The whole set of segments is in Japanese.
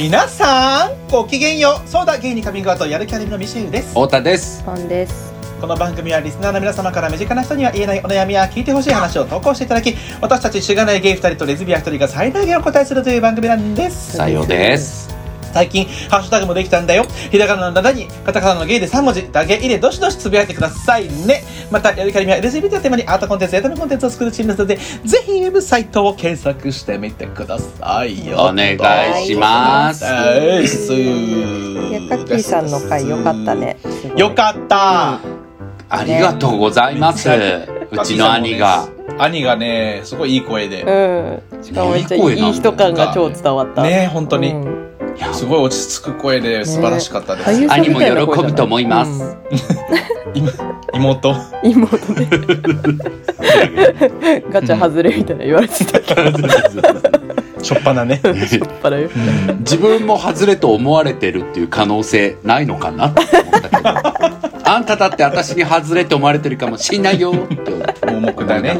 皆さんごきげんよう。そうだ芸にカミングアウトやるキャリブのミシェルです。太田です。パンです。この番組はリスナーの皆様から身近な人には言えないお悩みや聞いてほしい話を投稿していただき私たちしがないゲイ2人とレズビアン1人が最大限お答えするという番組なんです。さようです最近ハッシュタグもできたんだよ。ひらがなの7にカタカナのゲイで3文字だけ入れどしどしつぶやいてくださいね。またやるキャリミは LGBT をテーマにアートコンテンツエンタメコンテンツを作るチームですのでぜひウェブサイトを検索してみてくださいよ。お願いします。です。いや、カッキーさんの回良かったね。よかった、ありがとうございます。うちの兄が。兄がねすごいいい声で、うん。しかもめっちゃいいいい人感が超伝わった。ね本当に、すごい落ち着く声で素晴らしかったです、俳優さん兄も喜ぶと思います。妹うん。妹。ね。ガチャ外れみたいな言われてたけど、しょっぱなね。しょっぱなよ。自分も外れと思われてるっていう可能性ないのかなって思ったけどあんただって私に外れって思われてるかもしんないよって盲目だね。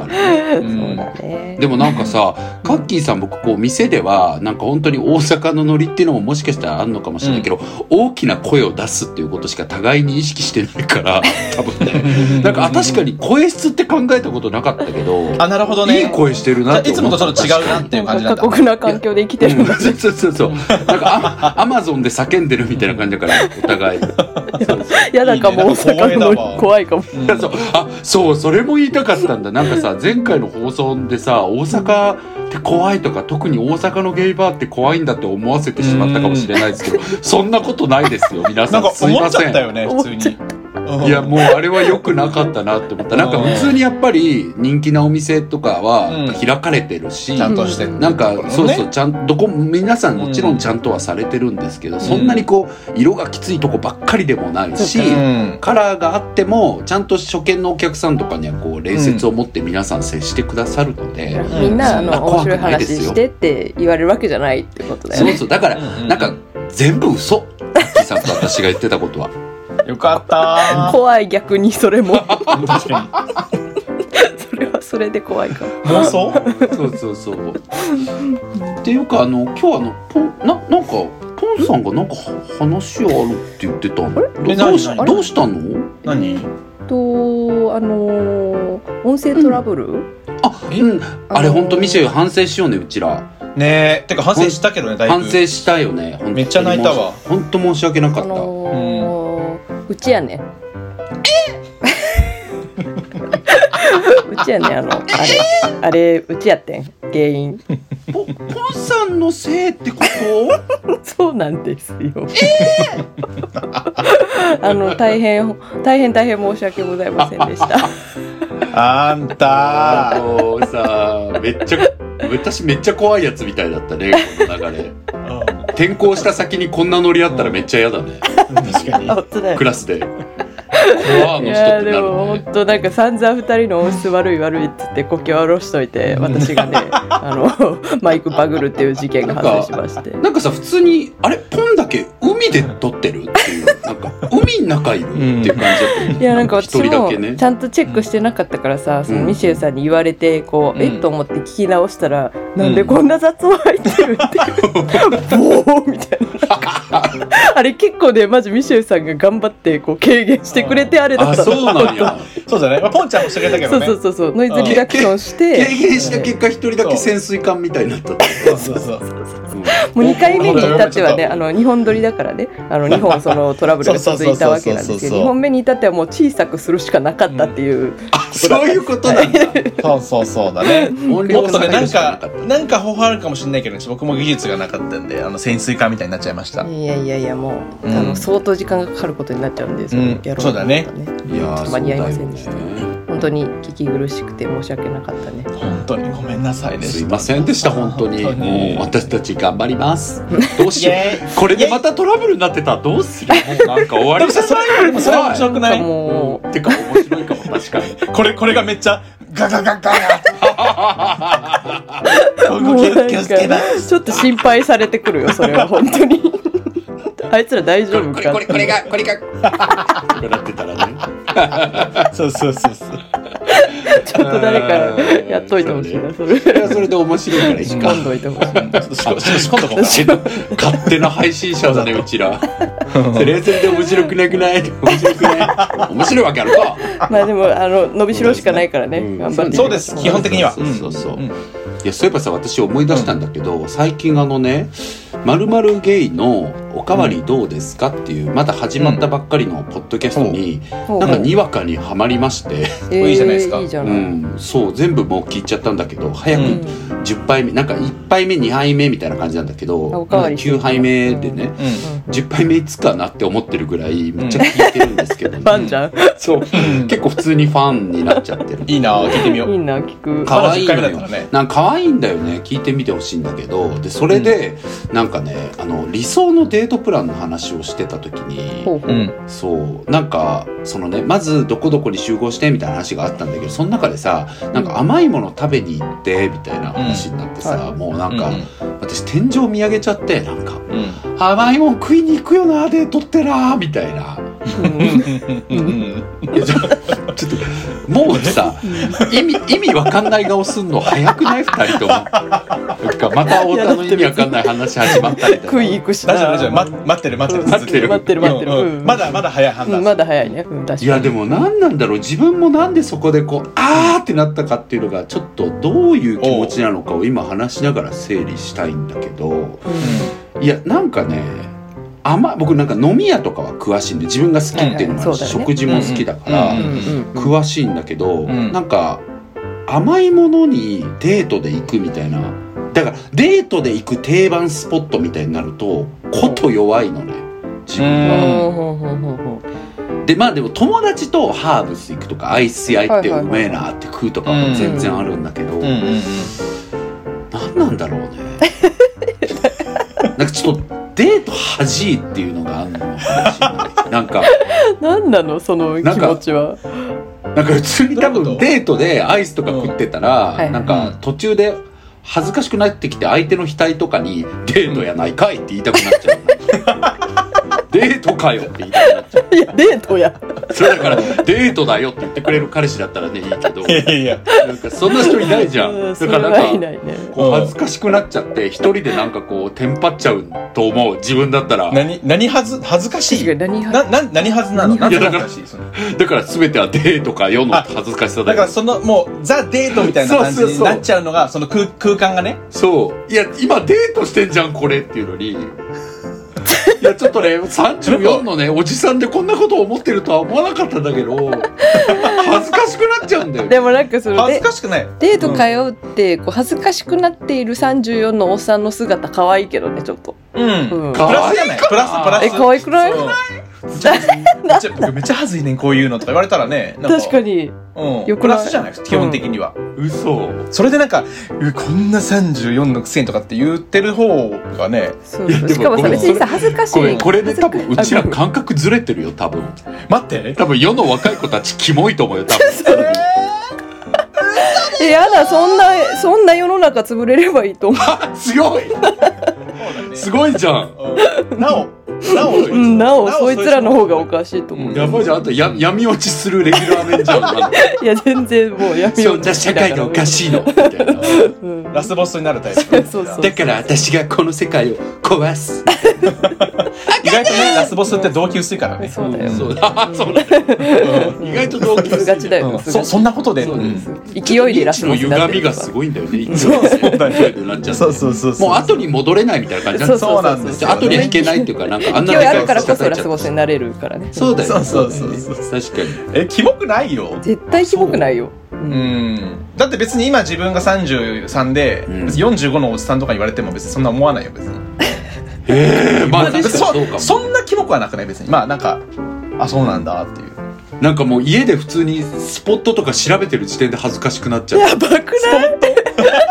う。でもなんかさカッキーさん僕こう店ではなんか本当に大阪のノリっていうのももしかしたらあるのかもしれないけど、大きな声を出すっていうことしか互いに意識してないから 多分ね。なんかあ確かに声質って考えたことなかったけどあなるほどね。いい声してるなっていつもとちょっと違うなっていう感じだった。過酷な環境で生きてるん。だ。そうそうそうそう。なんかアアマゾンで叫んでるみたいな感じだからお互い。やだかも、大いいね。阪の光栄だわ。怖いかも。うん。そう。あそうそれも言いたかったんだ。なんかさ前回の放送でさ大阪って怖いとか特に大阪のゲイバーって怖いんだって思わせてしまったかもしれないですけどそんなことないですよ。皆さなんかんすい思っちませんゃったよね普通にいやもうあれは良くなかったなって思った。なんか普通にやっぱり人気なお店とかはうん。開かれてるし、ちゃんとしてうんなんかそうそうねちゃんどこ皆さんもちろんちゃんとはされてるんですけど、そんなにこう色がきついとこばっかりでもないし、そううん。カラーがあってもちゃんと初見のお客さんとかにはこう礼節を持って皆さん接してくださるので、みんな、あの、そんな怖く面白いないですよ。話してって言われるわけじゃないってことだよそうね。そう。だから、うんうんなんか全部嘘。さんと私が言ってたことはよかった。怖い逆にそれも。確か それはそれで怖いかに妄想？そうそうそう。っていうかあの今日あのポンななんかポンさんがなんか話あるって言ってたの？えどうし何？どうしたの？何？とあのー音声トラブル、あえ？うん。あれあのー本当ミシェル反省しようねうちら。ねえてか反省したけどねだいぶ。反省したよねめっちゃ泣いたわ。本当申し訳なかあった、のーうちやねん。うちやねんあのあれあれうちやってん原因。ポポンさんのせいってこと？そうなんですよ。あの大変大変大変申し訳ございませんでした。あんたあのさめっちゃ私めっちゃ怖いやつみたいだったねこの流れ転校した先にこんなノリあったらめっちゃ嫌だね。確かに。本当だよクラスで。怖あの人いやってなるでもね本当なんか散々二人の音質悪い悪いっつってこき下ろしといて私がねあの マイクバグるっていう事件が発生しまして。なんかさ普通にあれポンだけ海で撮ってるっていうなんか海の中いるっていう感じだったよね。いやなんか一私もちゃんとチェックしてなかったからさ、そのうんミシェルさんに言われてこう、うん。えっと思って聞き直したら、なんでこんな雑音入ってるって。いうボーみたいなあれ結構ねマジミシェルさんが頑張ってこう軽減してくれてあれだったあそうなんや。そうだねまあポンちゃんもしてくれたけそうどねそうそう。そうノイズリダクションし 軽て減した結果一人だけ潜水艦みたいになった。ってそうそうそう。もう2回目に至ってはねあの2本撮りだからね。あの2本そのトラブルが続いたわけなんですけどそうそうそうそうそう。2本目に至ってはもう小さくするしかなかったっていう、あそういうことなんだ。そうそうそうだねもっとねなんかなんか方法あるかもしれないけど僕も技術がなかったんであの潜水艦みたいになっちゃいました。いやいやいやもう、うん。あの相当時間がかかることになっちゃうんでそれうん。やろそうだねと思ったいやーちょっと間に合いませんでした、ね本当に聞き苦しくて申し訳なかったね。本当にごめんなさいですいませんでした本当に。本当に。もう私たち頑張ります。どうしよう。これでまたトラブルになってたらどうする？もうなんか終わりじゃない？それ面白くない。もてか面白いかも確かに。これこれがめっちゃガガガガもうなんか気をつけなちょっと心配されてくるよそれは本当にあいつら大丈夫かこれこれこれがこれがなってたらねそうそうそうそうちょっと誰かやっといてほしいなそれそれ。はそれで面白いから仕か込んどいてほしい。仕込んどこ勝手な配信者だねうちら。それはそれで面白くなくない？面白くない？面白いわけあるか。まあでもあの伸びしろしかないからね、うん。頑張ってそうです。基本的には。そうそうそう、うんいやそういえばさ私思い出したんだけど、最近あのね「まるゲイのおかわりどうですか?」っていうまだ始まったばっかりのポッドキャストに、なんかにわかにはまりまして、えーいいじゃないですか。うん、そう全部もう聞いちゃったんだけど早くうん。10杯目なんか1杯目2杯目みたいな感じなんだけあどおかわり9杯目でね、うん。10杯目いつかなって思ってるぐらいめっちゃ聞いてるんですけど、ファンじゃん？そう。結構普通にファンになっちゃってる。いいな聞いてみよいう。いな聞く。可愛いのよ。まだ10回目だったらね。なんか可愛いんだよね。聞いてみてほしいんだけど。でそれで、なんかねあの理想のデートプランの話をしてた時にほうん。そうなんかそのねまずどこどこに集合してみたいな話があったんだけどその中でさなんか甘いもの食べに行ってみたいな話になってさ、うんはい。もうなんか、うん。私天井見上げちゃってなんかうん。甘いもん食いに行くよなデートってなみたいな。ちょっともうさ意味意味わかん。ない顔すん。の早くない二人ともまた太田の意味わかん。ない話始まったみたいな食いくしな大丈夫大丈夫ま待ってる待ってる待ってる待ってる待ってる、まだまだ早い判断まだ早いね、いやでも何なん。だろう自分もなん。でそこでこうあーってなったかっていうのがちょっとどういう気持ちなのかを今話しながら整理したいん。だけどいやなん。かね甘僕なんか飲み屋とかは詳しいんで自分が好きっていうのもあるし、はいはい。ね。食事も好きだから、詳しいんだけど、んなんか甘いものにデートで行くみたいなだからデートで行く定番スポットみたいになるとこと弱いのね自分は。うん。ほうほうほうほうほでまあでも友達とハーブス行くとかアイス焼いてうめえなって食うとかも全然あるんだけど、何なんだろうねなんかちょっとデート恥っていうのがあるのかもしれない。なんか。う 何なの？その気持ちは。なんか普通に多分デートでアイスとか食ってたら、はい。なんか途中で恥ずかしくなってきて相手の額とかに「デートやないかい」って言いたくなっちゃう、デートかよ。って言いたくなっちゃういやデートや。それだからデートだよって言ってくれる彼氏だったらねいいけど。いやいやいや。なんかそんな人いないじゃうんんそれはだからなんかいないね。こう恥ずかしくなっちゃって一人でなんかこうテンパっちゃうと思う自分だったら。何何はず恥ずかしい？確かに何なな何はずなの？何恥ずかしい？その。だから全てはデートか世の恥ずかしさだよだからそのもうザ・デートみたいな感じそうそうそうになっちゃうのがその空空間がね。そう。いや今デートしてんじゃんこれっていうのにいやちょっとね34のねおじさんでこんなこと思ってるとは思わなかったんだけど恥ずかしくなっちゃうんだよ。でもなんかその恥ずデかしくない。デート通うってこう恥ずかしくなっている34のおっさんの姿可愛いけどねちょっと。うん。うん。プラスじゃない？プラスプラス。え可愛くない？めっちゃめっちゃ僕めっちゃ恥ずいねんこういうのとか言われたらねなん確かにうん。よくない。プラスじゃない基本的には。嘘。それでなんかうこんな34のくせにとかって言ってる方がねそういやでもそうしかもさごめん。別にさ恥ずかしい。ごめんこれで多分うちら感覚ずれてるよ多分。待って。多分世の若い子たちキモいと思うよ多分。えやだそんなそんな世の中潰れればいいと思 強い。すごいじゃん。うん。なおなおう、うん、なおそいつらの方がおかしいと思う、うんやばいじゃん。あとや闇落ちするレギュラーメンじゃんいや全然もうやめようんそな社会がおかしいのみたいな。うん。ラスボスになるタイプ。だから私がこの世界を壊す。意外とねラスボスって動機薄いからね。そうだよ、そうあそうだ意外と同期すがちだよ、そそんなことで。勢いでラスボのスになってる歪みがすごいんだよね。そうそうそうそう。そうもう後に戻れないみたいな感じなんですよ。そうなんですよ後には引けないっていうかなんか 勢いあるからこそラスボスになれるからね。そうだよね。そうそうそう。そう確かに。えキモくないよ。絶対キモくないよ。うん。だって別に今自分が33で、うん。別に45のおじさんとか言われても別にそんな思わないよ別に。へ えまあ別に確かにそうかも。そそんなキモくはなくない？別に。まあなんかあそうなんだっていう。なんかもう家で普通にスポットとか調べてる時点で恥ずかしくなっちゃうやばく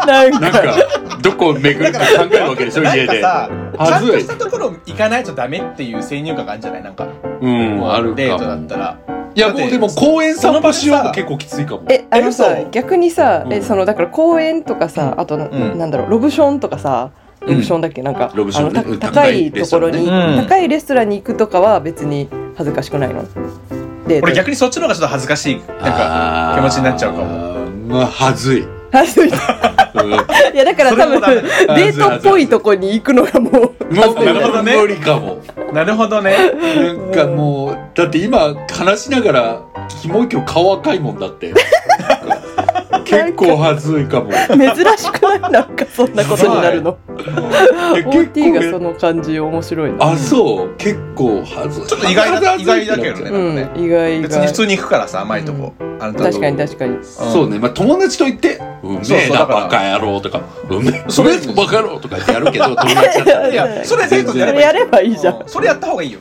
ないなんかどこを巡るか考えるわけでしょなん家で。かさちゃん恥ずいとしたところ行かないとダメっていう先入観があるんじゃない？なんかうんあるデートだったら。いやもうでも公園散歩しようも結構きついかも。えあのさ逆にさ、うん。えそのだから公園とかさあとな,、ん。なんだろうロブションとかさロブションだっけ、なんかロブションね。あの高いところに、高いレストランね。高いレストランに行くとかは別に恥ずかしくないの？俺逆にそっちの方がちょっと恥ずかしいなんか気持ちになっちゃうかも。まあはずい、いやだから多分デートっぽいとこに行くのがもう。もうなるほどね。無理かも。なるほどね。なんかもうだって今話しながらキモいけど顔赤いもんだって 結構はずいかも。珍しくない？なんかそんなことになるの。え OT がね。その感じ面白い。なあそう。結構はずい。ちょっと意外だ意外だけどねうん意外。別に普通に行くからさ甘いとこ。あなた確かに確かに。そうね、まあ、友達と言って「うめそうえなバカ野郎」とか「うめえ バカ野郎」とかやるけど 友達だったら。いやそれデートでやればい。いそれやればいいじゃん。うん。それやった方がいいよ。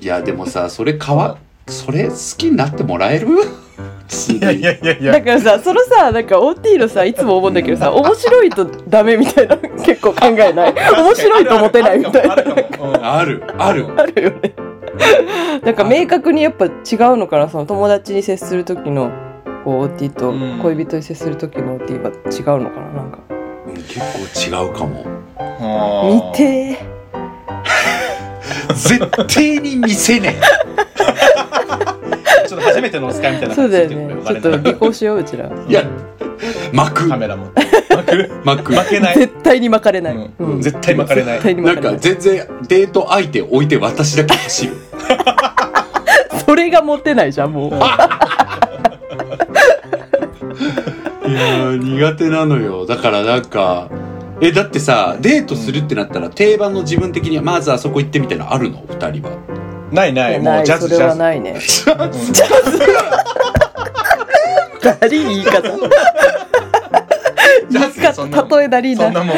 いやでもさそれかわそれ好きになってもらえる？いやいやいやいや。だからさそのさなんか OT のさいつも思うんだけどさ面白いとダメみたいな 結構考えない。面白いと思ってないみたいな。あるあるある。ある。あるよね。なんか明確にやっぱ違うのかなその友達に接する時のこう OT とうん。恋人に接する時の OT は違うのかななんか。うん結構違うかも。見て絶対に見せね ちょっと初めてのお使いみたいなそうだよね。ちょっと尾行しよううちら。えいや巻く。カメラ持って。巻く。巻く。負けない。絶対に巻かれない、うん。うん。絶対巻かれない。絶対になんか巻かれない。全然デート相手置いて私だけ走る。それがモテないじゃんもう。いやー苦手なのよ。だからなんかえだってさデートするってなったら定番の自分的にはまずあそこ行ってみたいなのあるの？二人はないないもないうジャズそれはジャズ。ないね。うん。ダリー言い方。ジャズ言いそんなもん。方例えダリーだ。そんなもん。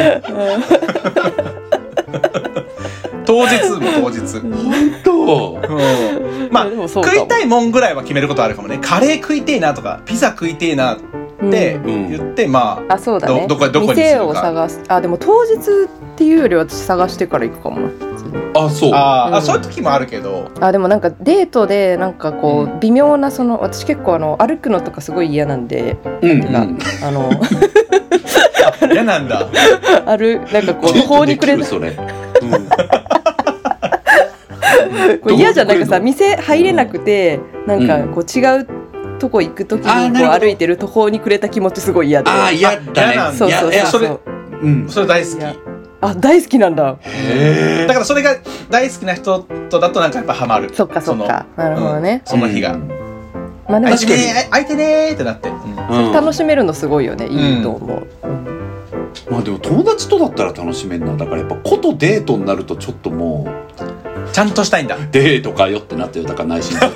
当日も当日。本当？うん。まあでもそうかも。食いたいもんぐらいは決めることあるかもね。カレー食いてえなとかピザ食いてえなってうん。言って、まああそうだね。どどこどこにするか。店を探す。あでも当日っていうより私探してから行くかもなあそう。あうんそういう時もあるけど。あでもなんかデートでなんかこう、う微妙なその私結構あの歩くのとかすごい嫌なんでうんてかうん。あの 嫌なんだ。あるなんかこう途方に暮れる。それ、こう嫌じゃんなんかさ店入れなくてなんかこう違うとこ行く時にこう歩いてる途方に暮れた気持ちすごい嫌で。ああ嫌だね。嫌なんだ。そうそうそうそう。うん。それ大好きあ大好きなんだ。だからそれが大好きな人とだとなんかやっぱハマる。そっかそっか。なるほどね、その日が、まあでも空いてねー空いてねーってなって、うん。うん。楽しめるのすごいよねいいと思う、うんまあでも友達とだったら楽しめんな。だからやっぱことデートになるとちょっともちゃんとしたいんだ。うデートかよってなってるだから内心で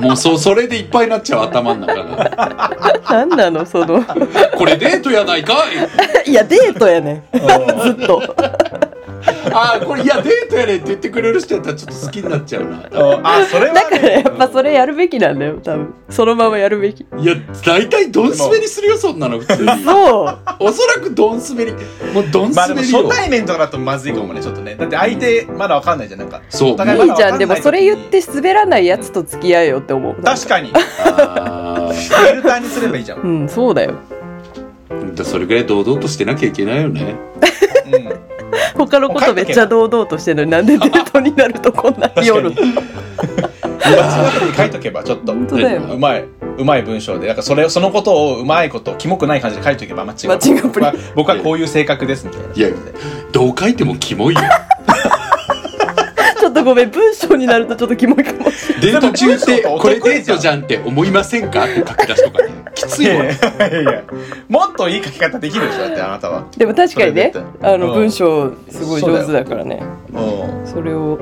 もうそそれでいっぱいになっちゃう頭の中が。何なのその。これデートやないかい。いやデートやねん。ずっと ああこれいやデートやねんって言ってくれる人やったらちょっと好きになっちゃうな。あそれはだからねやっぱそれやるべきなんだよ多分。そのままやるべき。いや大体ドン滑りするよそんなの普通に。そう。おそらくドン滑りもうドンまあでも滑りよ、初対面とかだとまずいかもねちょっとね。だって相手まだわかんないじゃんなんか。そう。いいじゃん。でもそれ言って滑らないやつと付き合えよって思う。確かに。フあィルターにすればいいじゃん、うんうんそうだよそれぐらい堂々としてなきゃいけないよね 他のことめっちゃ堂々としてるのになんでデートになるとこんなに夜。書いとけばちょっと。うまいうまい文章でなんかそれそのことをうまいことキモくない感じで書いとけばマッチングマッチン。グアプリ僕は僕はこういう性格ですみたいな。いやどう書いてもキモいよっとごめん文章になるとちょっとキモいかもしれない。デート中ってでもこれデートじゃんって思いませんかって書き出しとかねきついわ いやいやいや。もっといい書き方できるでしょだってあなたは。でも確かにねあのうん。文章すごい上手だからね。うん。それを。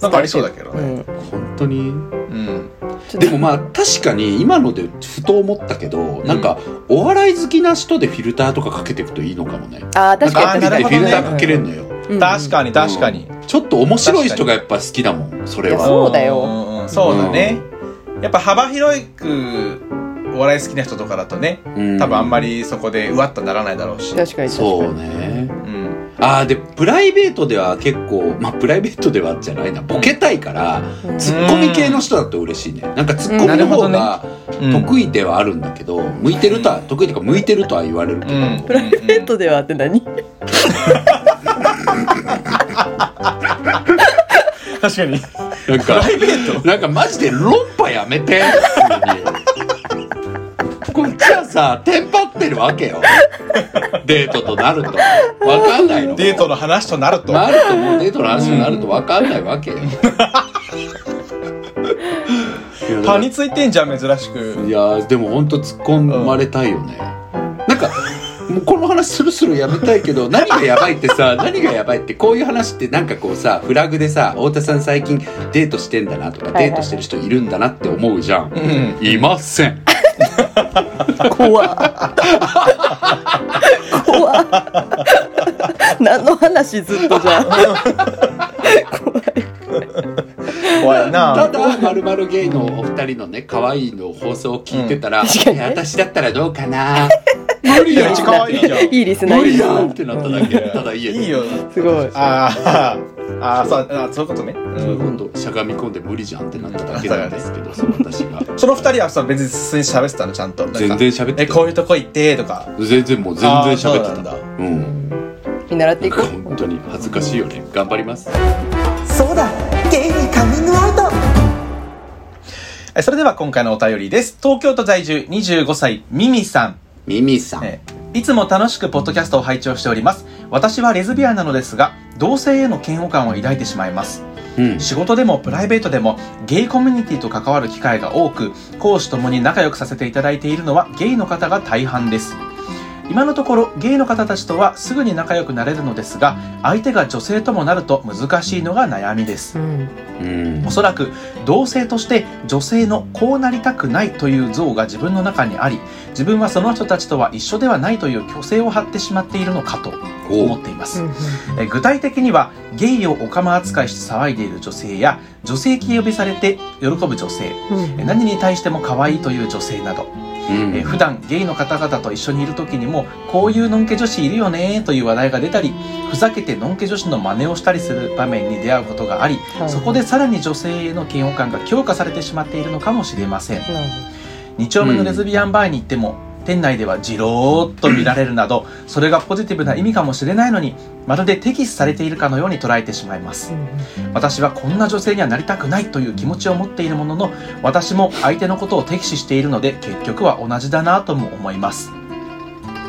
なんかありそうだけどね。うん。本当に？うん。でもまあ確かに今のでふと思ったけど、なんかお笑い好きな人でフィルターとかかけていくといいのかもね。あー確かになんかあーなるほどね。フィルターかけれんのよ、うん確かに確かに。ちょっと面白い人がやっぱ好きだもんそれは。そうだよ。そうだね。やっぱ幅広くお笑い好きな人とかだとねうん。多分あんまりそこでうわっとならないだろうし。確かに確かそうに。ねうん。ああでプライベートでは結構まあプライベートではじゃないな。ボケたいからうん。ツッコミ系の人だと嬉しいね。なんかツッコミの方がうん。得意ではあるんだけど向いてるとは得意というか向いてるとは言われるけど、うん。プライベートではって何？確かに。なんかプライベート？なんかマジで論破やめて。こっちはさテンパってるわけよ。デートとなると。わかんないの。デートの話となると。なるともう。デートの話になると。わかんないわけよ。パについてんじゃん、珍しく。いやでも本当突っ込まれたいよね、なんかもうこの話するするやめたいけど 何がやばいってさ何がやばいってこういう話ってなんかこうさフラグでさ太田さん最近デートしてんだなとか、デートしてる人いるんだなって思うじゃん、うん。いません。怖っ。怖っ。何の話ずっとじゃあ 怖いな。ただまるまるゲイのお二人のね可愛いの放送を聞いてたら、うん。確かにね。え私だったらどうかな。無理や。めっちゃ可愛いじゃん。いいリスナー。無理や。んってなっただけ。ただ家で。いいよ。すごい。ああ、ああ、そう、あそういうことね。そういうこと。しゃがみ込んで無理じゃんってなっただけなんですけどそう私が。その二人はさ、別に普通に喋ってたの、ちゃんと。なんか全然喋ってえ、こういうとこ行って、とか。全然もう全然喋ってあーそうなんだ。たうん。見習っていこう。本当に恥ずかしいよね。頑張ります。そうだ。ゲイにカミングアウトえそれでは今回のお便りです。東京都在住25歳、ミミさん。ミミさんえいつも楽しくポッドキャストを拝聴しております。私はレズビアンなのですが、同性への嫌悪感を抱いてしまいます。うん仕事でもプライベートでもゲイコミュニティと関わる機会が多く、講師ともに仲良くさせていただいているのはゲイの方が大半です。今のところゲイの方たちとはすぐに仲良くなれるのですが、相手が女性ともなると難しいのが悩みです。う。ん。うん。おそらく同性として女性のこうなりたくないという像が自分の中にあり自分はその人たちとは一緒ではないという虚勢を張ってしまっているのかと思っています、え具体的にはゲイをオカマ扱いして騒いでいる女性や女性気呼びされて喜ぶ女性。うん。え何に対しても可愛いという女性などうん。えー普段ゲイの方々と一緒にいる時にもこういうのんけ女子いるよねという話題が出たりふざけてのんけ女子の真似をしたりする場面に出会うことがありはい。そこでさらに女性への嫌悪感が強化されてしまっているのかもしれません。なる2丁目のレズビアンバーに行っても店内ではじろーっと見られるなどそれがポジティブな意味かもしれないのにまるで敵視されているかのように捉えてしまいます。私はこんな女性にはなりたくないという気持ちを持っているものの私も相手のことを敵視しているので結局は同じだなとも思います。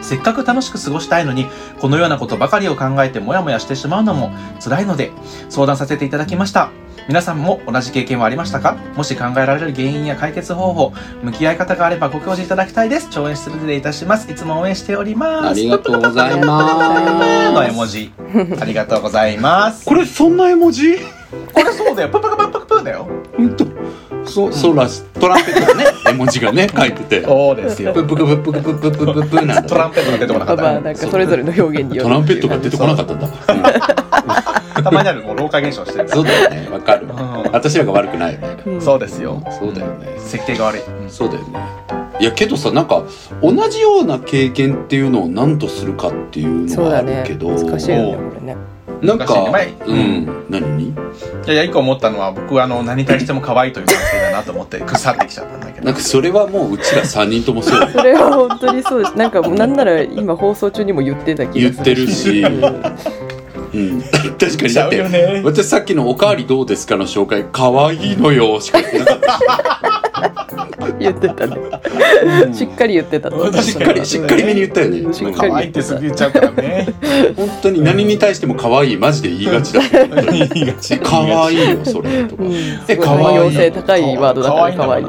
せっかく楽しく過ごしたいのにこのようなことばかりを考えてモヤモヤしてしまうのも辛いので相談させていただきました。皆さんも同じ経験はありましたか？もし考えられる原因や解決方法向き合い方があればご教示いただきたいです。聴演失礼いたします。いつも応援しております。ありがとうございのま絵文字。ありがとうございます。すこれそんな絵文字？これそうだよ。プププププププだよ本当そそうらしトランペットがね絵文字がね書いててそうですよプププププププププププなトランペットが出てこなかったねまあなんかそれぞれの表現によるトランペットが出てこなかったんだ、うんたまにあるもう老化現象してるそうだよね。わかるうん。私らが悪くないよね。うん。そうですよ。そうだよね。設定が悪い、そうだよね。いやけどさなんか同じような経験っていうのを何とするかっていうのがあそうだね。るけど、難しいよねこれね。なんか難しいね。前うん。何に？いやいや一個思ったのは僕はあの何に対しても可愛いという男性だなと思って腐ってきちゃったんだけど。なんかそれはもううちら3人ともそう それは本当にそうです。なんかもうなんなら今放送中にも言ってた気言っがする。てるし、うん。うん、確かに。ちゃうだってよね私さっきの「おかわりどうですか?」の紹介「可愛いのよ」しか言ってなかった。言ってたね。しっかり言ってたしっかりしっかりめに言ったよね。しっかり可愛いってすぐ言っちゃうからね。本当に何に対しても可愛いマジで言いがちだ。っ た言いがち。可愛いよそれとか。うん。えすごい可愛い可愛い可愛い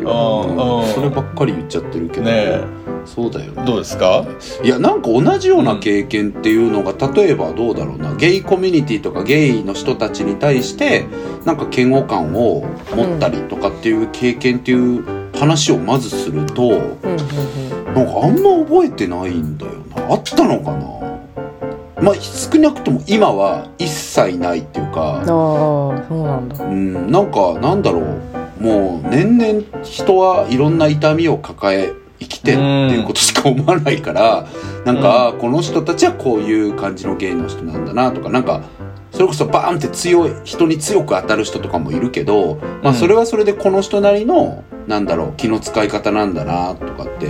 そればっかり言っちゃってるけど。ねえそうだよね。どうですか？いやなんか同じような経験っていうのが、例えばどうだろうな。ゲイコミュニティとかゲイの人たちに対してなんか嫌悪感を持ったりとかっていう経験っていう話をまずすると、うんうんうん。なんかあんま覚えてないんだよな。あったのかな？まあ少なくとも今は一切ないっていうか。ああそうなんだ。うんなんかなんだろう。もう年々人はいろんな痛みを抱え生きてるっていうことしか思わないから、なんか、あこの人たちはこういう感じの芸の人なんだなとかなんかそれこそバーンって強い人に強く当たる人とかもいるけど、まあ、それはそれでこの人なりのなんだろう気の使い方なんだなとかって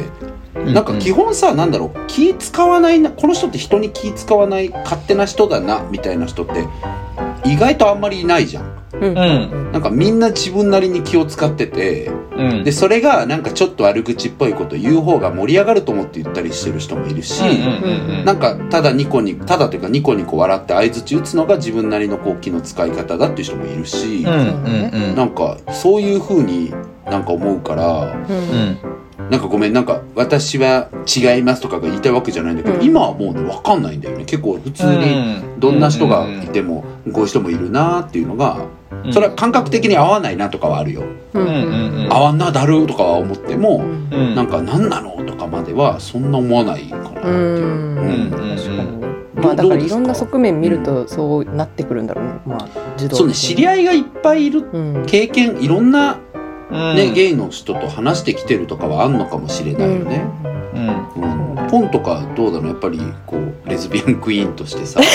なんか基本さ、なんだろう気使わないなこの人って人に気使わない勝手な人だなみたいな人って意外とあんまりいないじゃん。うん。うん。なんかみんな自分なりに気を使っててうん。でそれがなんかちょっと悪口っぽいこと言う方が盛り上がると思って言ったりしてる人もいるし、うんうんうんなんかただニコニコただというかニコニコ笑って相槌打つのが自分なりのこう気の使い方だっていう人もいるし、うんうんうん。なんかそういう風になんか思うからうん。うんなんかごめんなんか私は違いますとかが言いたいわけじゃないんだけど、うん。今はもうね分かんないんだよね。結構普通にどんな人がいてもこういう人もいるなっていうのがうん。それは感覚的に合わないなとかはあるよ。合わんなだるとかは思ってもうん。うんなんか何なのとかまではそんな思わないかなっていう。まあだからいろんな側面見るとそうなってくるんだろうね。まあ自動そうね知り合いがいっぱいいるうん。経験いろんな、うんねゲイの人と話してきてるとかはあんのかもしれないよね、うん。うん。ポンとかどうだろうやっぱりこうレズビアンクイーンとしてさ。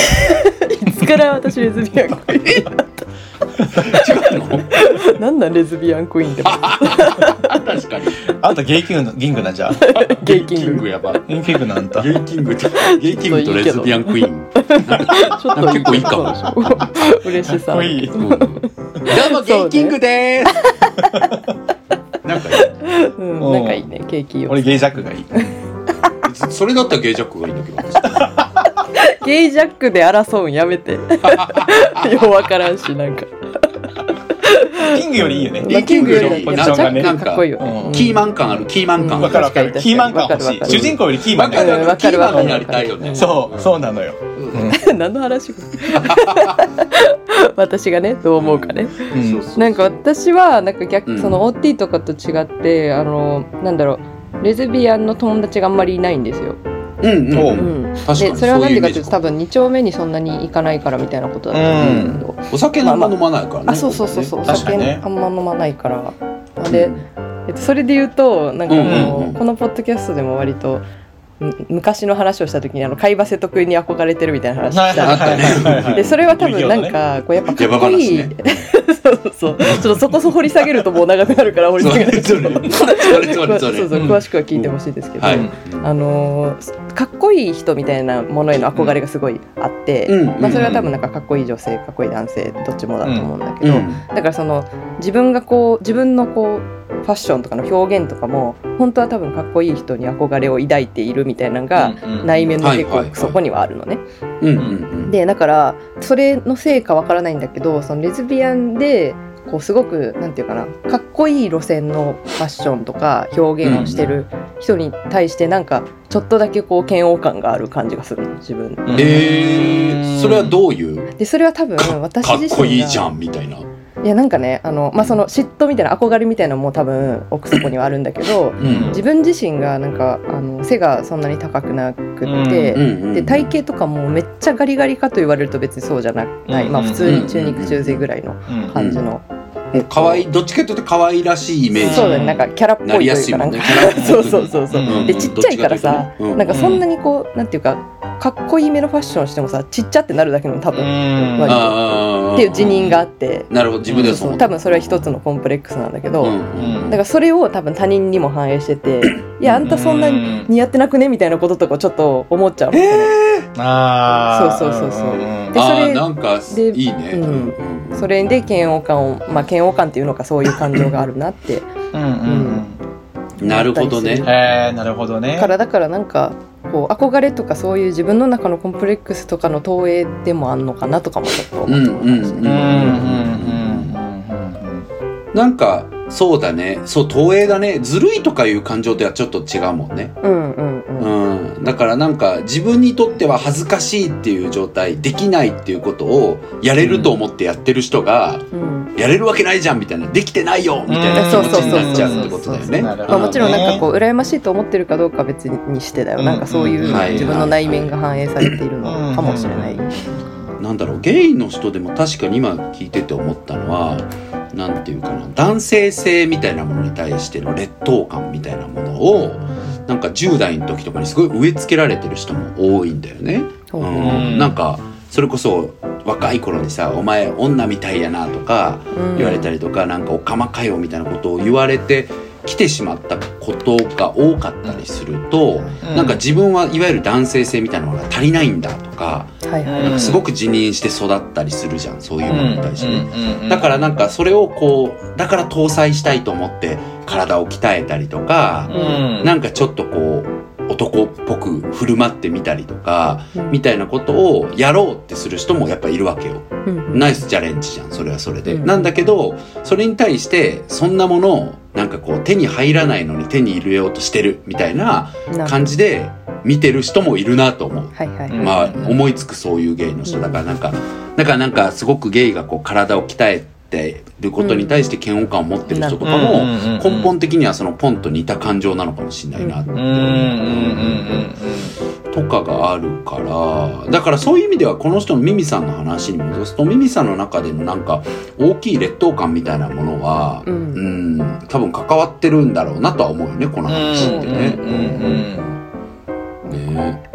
いつから私レズビアンクイーン違うの？なんなんレズビアンクイーンって。確かにあんたゲイキングギングなんじゃゲイキング。やばゲイキングなんたゲイキングとゲイキングとレズビアンクイーン。ちょっと結構いいかも。そう。でしょ嬉しさうん。どうもゲイキングでーす。なんかうん仲いいね。ケーキよ俺ゲイジャックがいい。それだったらゲイジャックがいいんだけどゲイジャックで争うんやめて。ようわからんしなんか。キングよりいいよね。まあキングよりポジションがね。ジャックかっこいいよね。うん。キーマン感ある。キーマン感。うん。わかるわかる。キーマン感欲しい。主人公よりキーマンがいいうんわかるわかる。キーマンになりたいよね。そうそうなのよ。何の話 私がねどう思うかね。うん。そうそうなんか私はなんか逆、うん。その OT とかと違ってあのなんだろう。レズビアンの友達があんまりいないんですよ。うんうんおううん。ん、確かにでそれはなんでかというと多分分2丁目にそんなに行かないからみたいなことだと思うん。だけど、お酒あんま飲まないからねあそうそうそうそう、お酒確かにね。あんま飲まないから。で、えっと、それで言うとなんかあの、うんうんうん。このポッドキャストでも割とむ昔の話をした時にあの海馬瀬得意に憧れてるみたいな話した。でそれは多分なんかこうやっぱかっこいい、そう そうそう。ちょっとそこそ掘り下げるともう長くなるから掘り下げないそうそう。うん。詳しくは聞いてほしいですけど、はい。あのーかっこいい人みたいなものへの憧れがすごいあって、うん。まあ、それは多分なんかかっこいい女性かっこいい男性どっちもだと思うんだけど、うん。だからその自分がこう自分のこうファッションとかの表現とかも本当は多分かっこいい人に憧れを抱いているみたいなのが内面の結構そこにはあるのね。でだからそれのせいかわからないんだけどそのレズビアンでこうすごくなんていうかなかっこいい路線のファッションとか表現をしてる人に対してなんかちょっとだけこう嫌悪感がある感じがするの自分。うん。えーそれはどういう？でそれは多分私かっ自身がこいいじゃんみたいな。いやなんかねあの、まあ、その嫉妬みたいな憧れみたいなのも多分奥底にはあるんだけどうん。自分自身がなんかあの背がそんなに高くなくって、うんうんで体型とかもめっちゃガリガリかと言われると別にそうじゃなない、まあ、うん普通に中肉中背ぐらいの感じの、えっと可愛いどっちかというと可愛らしいイメージ。そうだね。なんかキャラっぽいというか。なそうそうそうそう、うんでちっちゃいからさ、うとね。うん。なんかそんなにこうなんていうかかっこいいめのファッションしてもさちっちゃってなるだけの多分、割と。っていう自認があって。なるほど。自分ではそう思多分それは一つのコンプレックスなんだけど、うん。うん。だからそれを多分他人にも反映してていやあんたそんなに似合ってなくね？みたいなこととかちょっと思っちゃうの、あー。そうそうそうそう。でそれーなんかでいいね。うん。うんそれで嫌悪感をまあ嫌悪感っていうのかそういう感情があるなって。うんうんなるほどね。えなるほどね。だからだからなんかこう憧れとかそういう自分の中のコンプレックスとかの投影でもあんのかなとかもちょっと思ってましたうんうんうんうんね。うん。なんかそうだね。そう投影だね。ずるいとかいう感情とはちょっと違うもんね。うんうんうん。うん、だからなんか自分にとっては恥ずかしいっていう状態できないっていうことをやれると思ってやってる人が、うん。やれるわけないじゃんみたいなできてないよみたいな気持ちになっちゃうってことだよね。まあ、もちろんなんかこう羨ましいと思ってるかどうかは別にしてだよ、うん。なんかそういう自分の内面が反映されているのかもしれない、なんだろう。ゲイの人でも確かに今聞いてて思ったのはなんていうかな男性性みたいなものに対しての劣等感みたいなものをなんか10代の時とかにすごい植え付けられてる人も多いんだよね。うんなんかそれこそ若い頃にさ「お前女みたいやな」とか言われたりとか、なんか「おかまかよ」みたいなことを言われて来てしまったことが多かったりすると、うんなんか自分はいわゆる男性性みたいなものが足りないんだとか、はいはい。なんかすごく自認して育ったりするじゃんそういうものに対してね。うんだからなんかそれをこうだから搭載したいと思って体を鍛えたりとか、うんなんかちょっとこう男っぽく振る舞ってみたりとか、うんみたいなことをやろうってする人もやっぱいるわけよ。うんナイスチャレンジじゃん、それはそれで。うんなんだけど、それに対して、そんなものを、なんかこう、手に入らないのに手に入れようとしてる、みたいなな感じで見てる人もいるなと思う。はいはいはい。うんまあ、思いつくそういうゲイの人。だからなんか、だからなんか、すごくゲイがこう、体を鍛えてってることに対して嫌悪感を持ってる人とかも、根本的にはそのポンと似た感情なのかもしれないなってとかがあるから、だからそういう意味ではこの人のミミさんの話に戻すと、ミミさんの中でのなんか大きい劣等感みたいなものは、うんうん、多分関わってるんだろうなとは思うよね、この話ってね。うんうんね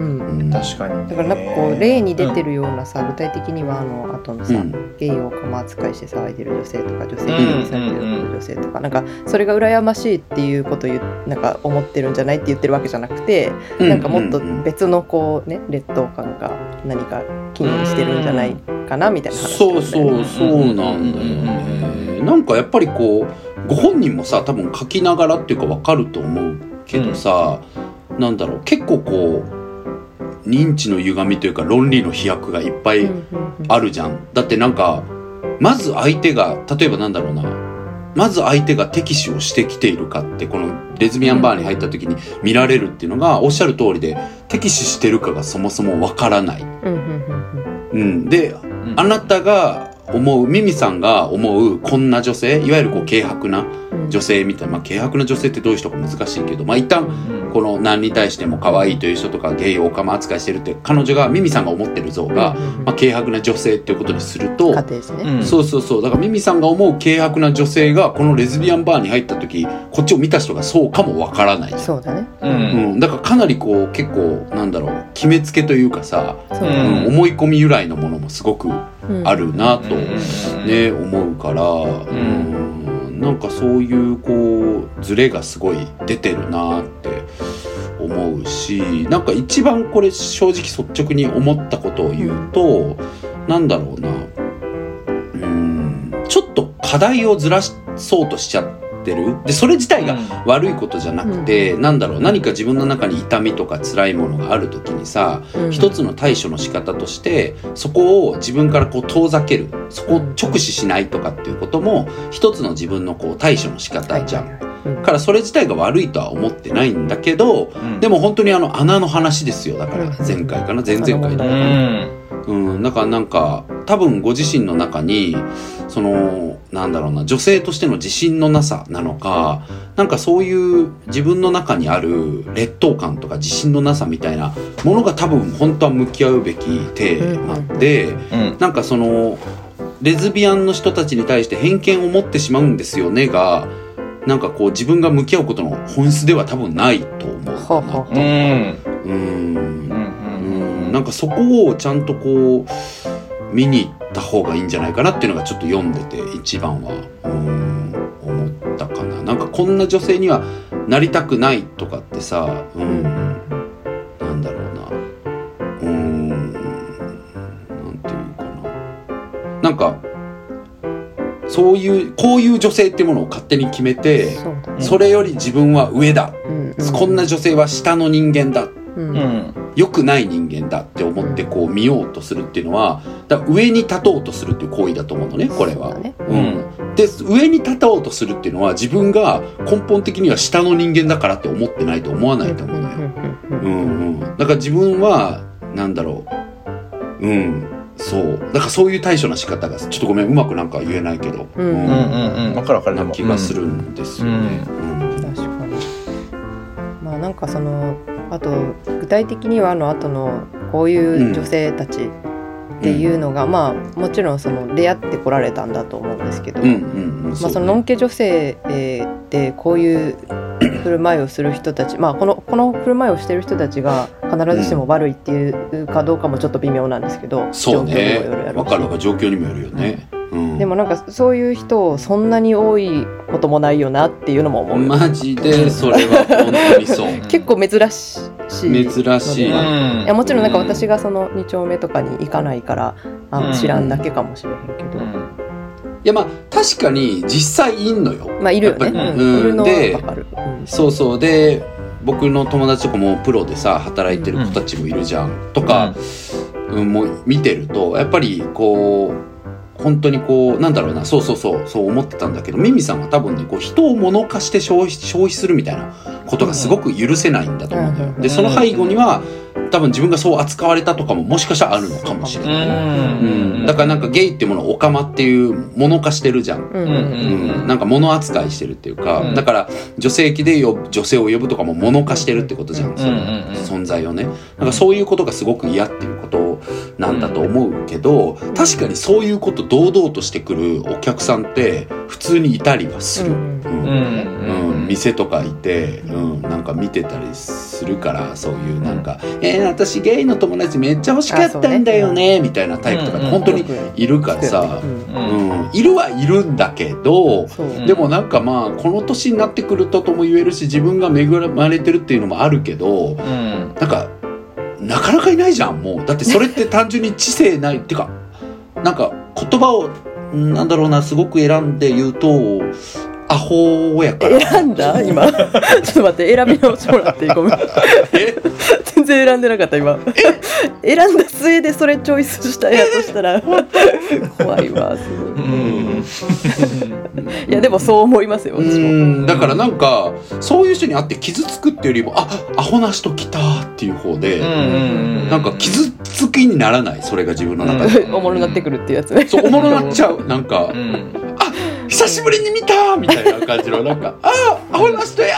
うん。うん確かに。だからなんかこう例に出てるようなさ具体的にはあの後のさ、うん。ゲイを釜扱いして騒いでる女性とか女性うんにされてる女性とか、なんかそれが羨ましいっていうことをなんか思ってるんじゃないって言ってるわけじゃなくて、うなんかもっとうんうん別のこうね劣等感が何か気にしてるんじゃないかなみたいな話そうそなんだよねうそうなんだよね。なんかやっぱりこうご本人もさ多分書きながらっていうかわかると思うけどさ、なんだろう結構こう認知の歪みというか論理の飛躍がいっぱいあるじゃん。だってなんかまず相手が例えばなんだろうな。まず相手が敵視をしてきているかってこのレズビアンバーに入った時に見られるっていうのがおっしゃる通りで敵視してるかがそもそもわからない。うん、であなたが思う、ミミさんが思うこんな女性、いわゆるこう軽薄なうん。女性みたいな、まあ軽薄な女性ってどういう人か難しいけど、まあ一旦この何に対しても可愛いという人とかゲイをオカマ扱いしてるって彼女が、ミミさんが思ってる像が、まあ軽薄な女性っていうことにすると、ね、うん。そうそうそう。だからミミさんが思う軽薄な女性がこのレズビアンバーに入った時、こっちを見た人がそうかもわからない。そうだね。うん。うん。だからかなりこう結構なんだろう、決めつけというかさ、そうだうんね、うん。思い込み由来のものもすごくうんあるなと、うん。ね、思うから、うん、なんかそういうこうズレがすごい出てるなって思うしなんか一番これ正直率直に思ったことを言うと、なんだろうな。うん。ちょっと課題をずらそうとしちゃってる？でそれ自体が悪いことじゃなくて、なんだろう何か自分の中に痛みとか辛いものがある時にさ、うん。一つの対処の仕方としてそこを自分からこう遠ざけるそこを直視しないとかっていうことも一つの自分のこう対処の仕方じゃん。からそれ自体が悪いとは思ってない。んだけどうんでも本当にあの穴の話ですよだからうん前回かな前々回うだうんうん、だからなんか多分ご自身の中にそのなんだろうな女性としての自信のなさなのかなんかそういう自分の中にある劣等感とか自信のなさみたいなものが多分本当は向き合うべきテーマでうんなんかそのレズビアンの人たちに対して偏見を持ってしまうんですよねがなんかこう自分が向き合うことの本質では多分ないと思う。はあは。うんなんかそこをちゃんとこう見に行った方がいいんじゃないかなっていうのがちょっと読んでて一番はうん思ったかな。なんかこんな女性にはなりたくないとかってさうん。なんだろうな。うん。なんていうかな。なんかそういうこういう女性っていうものを勝手に決めてそれより自分は上だ。うん。こんな女性は下の人間だ。うん。うん良くない人間だって思ってこう見ようとするっていうのはだ上に立とうとするっていう行為だと思うのねこれは。そうだ。ね。うん、で上に立とうとするっていうのは自分が根本的には下の人間だからって思ってないと思わないと思うのよ。うんうんだから自分はなんだろう。うん。そう。だからそういう対処の仕方がちょっとごめんうまくなんか言えないけど、うん。うん。うんうんわかるわかる。でなも気がするんですよね。うん。確かに。まあなんかそのあと具体的にはあの後のこういう女性たちっていうのが、まあもちろんその出会ってこられたんだと思うんですけど、うんうんうんまあ、そののんけ女性えーでこういう振る舞いをする人たち、まあ、このこの振る舞いをしてる人たちが必ずしも悪いっていうかどうかもちょっと微妙なんですけど、そうね。状況にもよるやろうし。わかるわかる。状況にもよるよね。うんでもなんかそういう人そんなに多いこともないよなっていうのも思う、マジでそれは本当にそう。結構珍しい。珍しい。いやもちろんなんか私がその2丁目とかに行かないからあうん。知らんだけかもしれへんけど、うん。いやまあ確かに実際いんのよ。まあいるよね、やっぱり。うん。でうん。そうそう。で僕の友達とかもプロでさ働いてる子たちもいるじゃん、とか、うん、もう見てるとやっぱりこう本当にこうなんだろうな。そうそうそうそう思ってたんだけどミミさんは多分ねこう人を物化して消費消費するみたいなことがすごく許せないんだと思うんだよ、うんでその背後には多分自分がそう扱われたとかももしかしたらあるのかもしれない、うん、だからなんかゲイってものをオカマっていうもの化してるじゃん。うんうんうん、なんか物扱いしてるっていうか、うん。だから女性器で女性を呼ぶとかも物化してるってことじゃん。存在をね。なんかそういうことがすごく嫌っていうことなんだと思うけど確かにそういうこと堂々としてくるお客さんって普通にいたりはする、うん。うん。うん。うん。店とかいて、うん、なんか見てたりするからそういうなんか「えー、私ゲイの友達めっちゃ欲しかったんだよね」みたいなタイプとかうん。本当にいるからさ、うん。うん、いるはいるんだけど、でもなんかまあこの年になってくるととも言えるし自分が恵まれてるっていうのもあるけどうん。なんかなかなかいないじゃんもう。だってそれって単純に知性ない。っていうかなんか言葉をなんだろうなすごく選んで言うとアホやから。選んだ？今。ちょっと待って選び直してもらっていい？ごめん。え？全然選んでなかった今。選んだ末でそれチョイスしたやとしたら。怖いわすごい。うん。いやでもそう思いますよう私も。ん。だからなんかそういう人に会って傷つくっていうよりもあアホな人来たっていう方で、なんか傷つきにならない？それが自分の中で、うんおもろなってくるっていうやつね。そうおもろなっちゃう。なんか、うん久しぶりに見たみたいな感じのなんかあアホな人や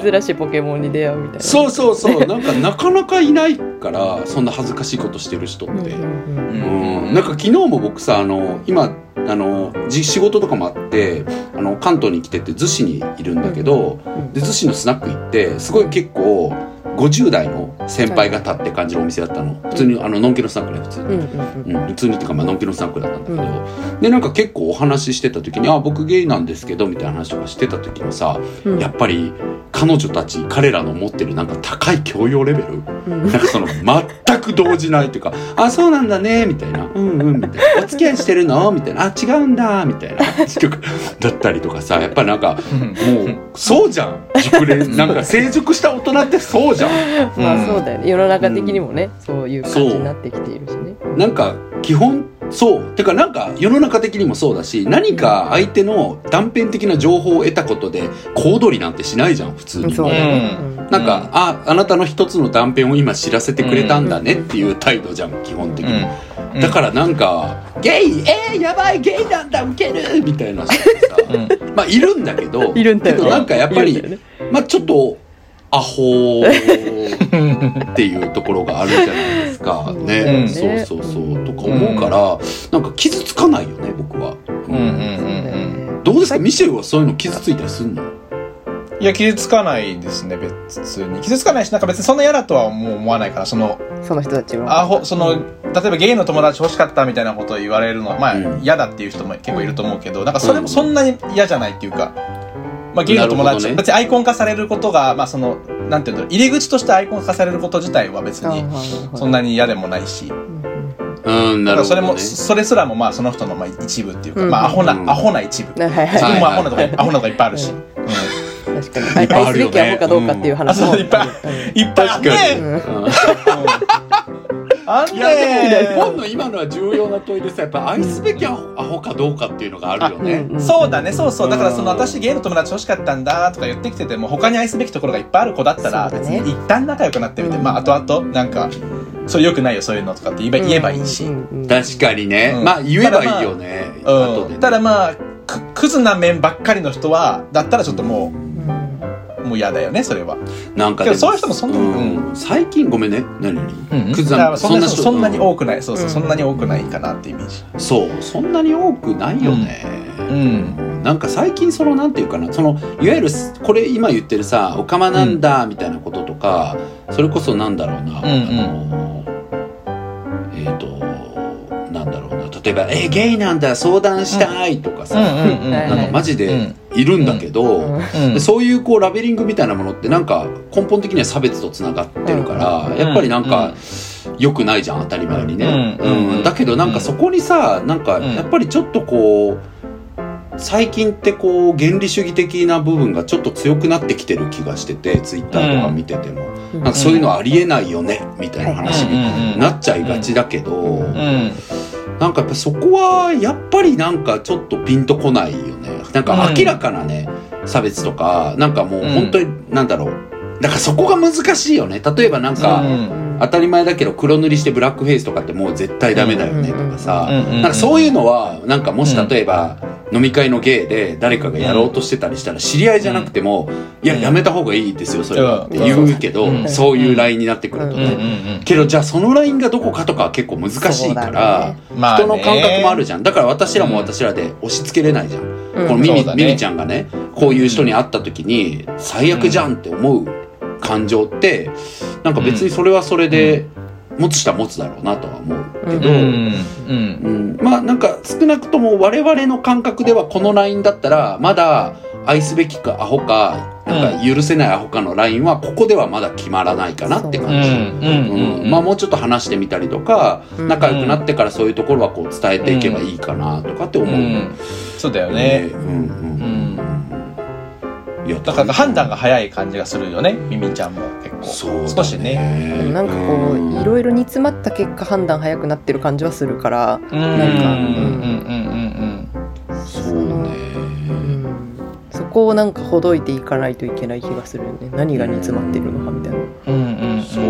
珍しいポケモンに出会うみたいな。そうそうそう。なんかなかなかいないからそんな恥ずかしいことしてる人って、うんうんうんなんか昨日も僕さあの今あのじ仕事とかもあってあの関東に来てて逗子にいるんだけど、うん。で逗子のスナック行ってすごい結構50代の先輩方って感じのお店だったの。普通にあののんけのスナックね普通に。うんうんうん、普通にっていうか、まあのんけのスナックだったんだけど、でなんか結構お話ししてた時に「あ僕ゲイなんですけど」みたいな話とかしてた時にさ、うん。やっぱり彼女たち彼らの持ってるなんか高い教養レベル。うん。なんかその全く動じないっていうか「あそうなんだね」みたいな「うんうん」みたいな「お付き合いしてるの?」みたいな「あ違うんだ」みたいな。とかだったりとかさやっぱりなんかもうそうじゃん。熟練。なんか成熟した大人ってそうじゃん。まあそうだよね。世の中的にもねそういう感じになってきているしね。なんか基本そう。てかなんか世の中的にもそうだし何か相手の断片的な情報を得たことで小躍りなんてしないじゃん普通に。そうだね。なんか、ああなたの一つの断片を今知らせてくれたんだねっていう態度じゃん基本的に、だからなんか「ゲイえー、やばいゲイなんだウケる!」みたいな人ってさ、まあいるんだけどいるんだよね。けどなんかやっぱり、ね。まあちょっとアホっていうところがあるじゃないですか。ね、うん。そうそうそう。とか思うからなんか傷つかないよね僕は、うん。うんそうだよねどうですか？ミシェルはそういうの傷ついたりすんの？いや傷つかないですね別に。傷つかないしなんか別にそんな嫌だとはもう思わないからそのその人たちは。アホその例えばゲイの友達欲しかったみたいなことを言われるのはまあうん。嫌だっていう人も結構いると思うけどなんかそれもそんなに嫌じゃないっていうか、まあ、ゲイの友達、ね別にアイコン化されることがまあそのなんていうんだろう入り口としてアイコン化されること自体は別にそんなに嫌でもないし。うんなるほど、ね、それもそれすらもまあその人のまあ一部っていうか、うん。まあアホな、うん。アホな一部。自分もアホなとこ、はいアホなとこいっぱいあるし、ううん。確かに。いっぱいあ愛するよねべきアホかどうかっていう話も。いっぱいいっぱいあんねうん。うんあんいやでねもポンの今のは重要な問いでさやっぱ愛すべきアホアホかどうかっていうのがあるよね、うんそうだね。そうそう。だからそのうん私ゲイの友達欲しかったんだとか言ってきてても他に愛すべきところがいっぱいある子だったら別に一旦仲良くなってみて、うん。まあ後々なんかそれ良くないよそういうのとかって言えば言えばいい。し、うん。うん確かにね、うん。まあ言えばいいよね、後でね。ただまあくクズな面ばっかりの人はだったらちょっともうんうもう嫌だよねそれは。なんかそういう人もそんなにうん。最近ごめんね何何、クズそんな人。そんなに多くない。そうそう、うん。そんなに多くないかなってイメージ。そう。そんなに多くないよね、うん。なんか最近そのなんていうかなそのいわゆるこれ今言ってるさ「おかまなんだ」みたいなこととか、それこそなんだろうな、うんうん。あの例えば「えゲイなんだ相談したい」とかさ、なんかマジでいるんだけど、そういうこうラベリングみたいなものってなんか根本的には差別とつながってるから、やっぱりなんか良くないじゃん当たり前にね、うん。だけどなんかそこにさなんかうん。やっぱりちょっとこう最近ってこう原理主義的な部分がちょっと強くなってきてる気がしててツイッターとか見てても、うん。なんかそういうのありえないよねみたいな話になっちゃいがちだけど、うんなんかやっぱそこはやっぱりなんかちょっとピンとこないよね。なんか明らかなね、差別とかなんかもう本当になんだろう。だからそこが難しいよね。例えばなんか、うん。当たり前だけど黒塗りしてブラックフェイスとかってもう絶対ダメだよねとかさ、うんうんうんなんかそういうのはなんかもし例えば飲み会の芸で誰かがやろうとしてたりしたら知り合いじゃなくても、いややめた方がいいですよそれは。って言うけど、うん。そういうラインになってくるとね、けどじゃあそのラインがどこかとかは結構難しいから、人の感覚もあるじゃん。だから私らも私らで押し付けれないじゃん、うん。このミミ,、ミミちゃんがねこういう人に会った時に最悪じゃんって思う感情ってなんか別にそれはそれで持つ人は持つだろうなとは思うけど、うん。まあなんか少なくとも我々の感覚ではこのラインだったらまだ愛すべきかアホかなんか許せないアホかのラインはここではまだ決まらないかなってうん。感じ。うん。うん。まあもうちょっと話してみたりとかうん。仲良くなってからそういうところはこう伝えていけばいいかなとかって思う。うん。そうだよね。うん。うんうんいやだから判断が早い感じがするよねミミちゃんも結構。そうだね。少しね。でもなんかこういろいろ煮詰まった結果判断早くなってる感じはするから、うん。なんかうんうんうんそうね。うん。そこをなんかほどいていかないといけない気がするよね。何が煮詰まってるのかみたいな。うんうんうんうん。そう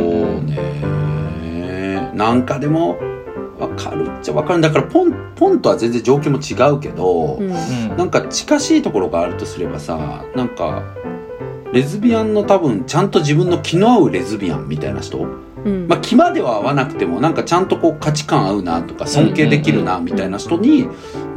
ね。なんかでもわかるっちゃわかるだからポンポンとは全然状況も違うけど、うん。うん。なんか近しいところがあるとすればさなんかレズビアンの多分ちゃんと自分の気の合うレズビアンみたいな人？うん。まあ気までは合わなくてもなんかちゃんとこう価値観合うなとか尊敬できるなみたいな人に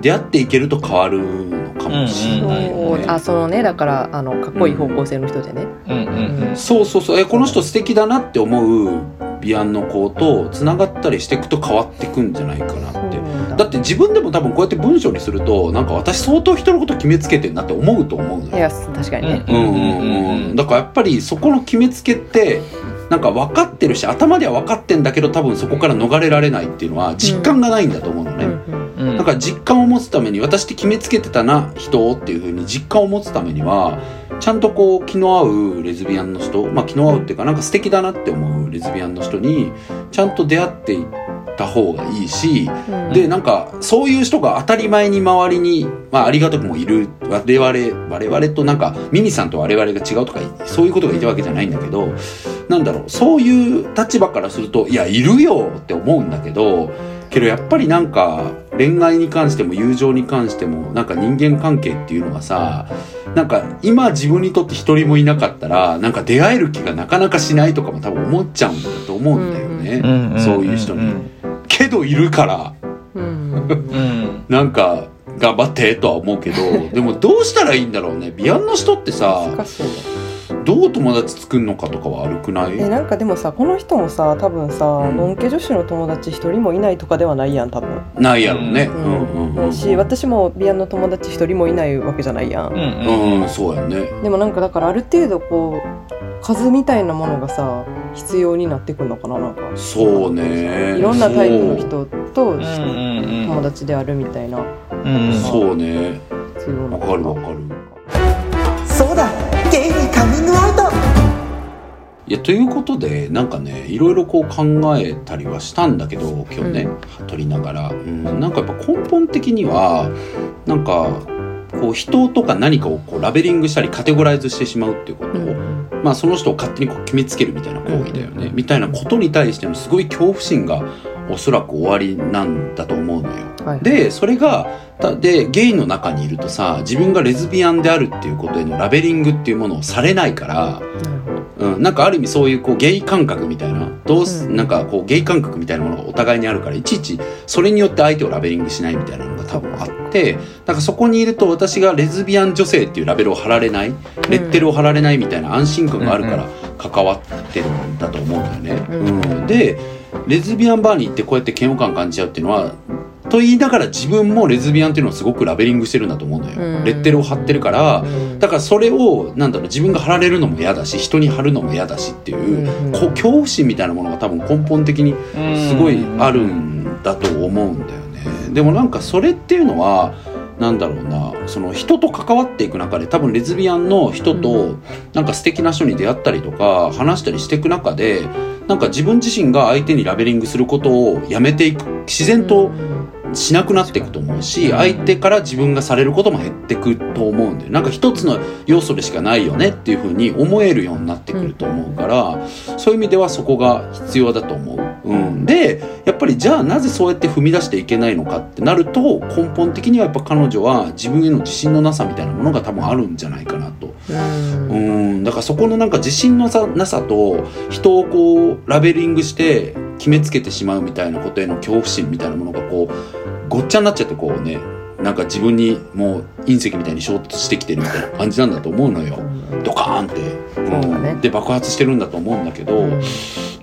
出会っていけると変わるのかもしれないよね。そうあそのねだからあのかっこいい方向性の人でね。うんうんうんそうそうそうえこの人素敵だなって思うビアンの子とつながったりしていくと変わっていくんじゃないかなって。だって自分でも多分こうやって文章にするとなんか私相当人のこと決めつけてんなって思うと思うのよ。いや確かにね。うんうんうん、だからやっぱりそこの決めつけってなんか分かってるし頭では分かってんだけど多分そこから逃れられないっていうのは実感がないんだと思うのね。うんうん。うんだから実感を持つために私って決めつけてたな人をっていうふうに実感を持つためにはちゃんとこう気の合うレズビアンの人まあ気の合うっていうかなんか素敵だなって思うレズビアンの人にちゃんと出会っていった方がいいしうん。でなんかそういう人が当たり前に周りに、まあ、ありがたくもいる我々我々となんかミミさんと我々が違うとかそういうことがいたわけじゃないんだけどなんだろうそういう立場からするといやいるよって思うんだけどけどやっぱりなんか恋愛に関しても友情に関してもなんか人間関係っていうのはさなんか今自分にとって一人もいなかったらなんか出会える気がなかなかしないとかも多分思っちゃうんだと思うんだよね、うんそういう人に。けどいるから。うん。うんなんか頑張ってとは思うけどでもどうしたらいいんだろうね。ビアンの人ってさ難しいね。どう友達作るのかとかは悪くない？えなんかでもさこの人もさ多分さ、うん。のんけ女子の友達一人もいないとかではないやん多分。ないやろね。ううんうんし私もビアンの友達一人もいないわけじゃないやん。うんうん。うんそうやね。でもなんかだからある程度こう数みたいなものがさ必要になってくるのかななんか。そうね。いろんなタイプの人と友達であるみたいな。うんそうそうねわかるわかる。そうだ。ゲイにカミングアウトいやということでなんかねいろいろこう考えたりはしたんだけど今日ね、撮りながら、うん、なんかやっぱ根本的にはなんかこう人とか何かをこうラベリングしたりカテゴライズしてしまうっていうことを、うんまあ、その人を勝手にこう決めつけるみたいな行為だよね、うんみたいなことに対してのすごい恐怖心がおそらく終わりなんだと思うのよ。はい、でそれがたでゲイの中にいるとさ自分がレズビアンであるっていうことへのラベリングっていうものをされないから、うん、なんかある意味そういうこうゲイ感覚みたいな。どうす、うん。なんかこうゲイ感覚みたいなものがお互いにあるからいちいちそれによって相手をラベリングしないみたいなのが多分あってだからそこにいると私がレズビアン女性っていうラベルを貼られない。レッテルを貼られないみたいな安心感があるから関わってるんだと思うんだよね。うん。うん。でレズビアンバーに行ってこうやって嫌悪感感じちゃうっていうのはと言いながら自分もレズビアンっていうのをすごくラベリングしてるんだと思うのよ、うん。レッテルを貼ってるから、うん。だからそれをなんだろう自分が貼られるのも嫌だし人に貼るのも嫌だしっていう、うんこう恐怖心みたいなものが多分根本的にすごいあるんだと思うんだよね。でもなんかそれっていうのはなんだろうなその人と関わっていく中で多分レズビアンの人うとなんか素敵な人に出会ったりとか話したりしていく中でなんか自分自身が相手にラベリングすることをやめていく自然としなくなっていくと思うし相手から自分がされることも減っていくと思うんでなんか一つの要素でしかないよねっていうふうに思えるようになってくると思うから、そういう意味ではそこが必要だと思う。うん、でやっぱりじゃあなぜそうやって踏み出していけないのかってなると根本的にはやっぱ彼女は自分への自信のなさみたいなものが多分あるんじゃないかなと。うん。うん。だからそこのなんか自信のさなさと人をこうラベリングして決めつけてしまうみたいなことへの恐怖心みたいなものがこうごっちゃになっちゃってこうねなんか自分にもう隕石みたいに衝突してきてるみたいな感じなんだと思うのよ。ドカーンって、そうだね。で爆発してるんだと思うんだけど、うん。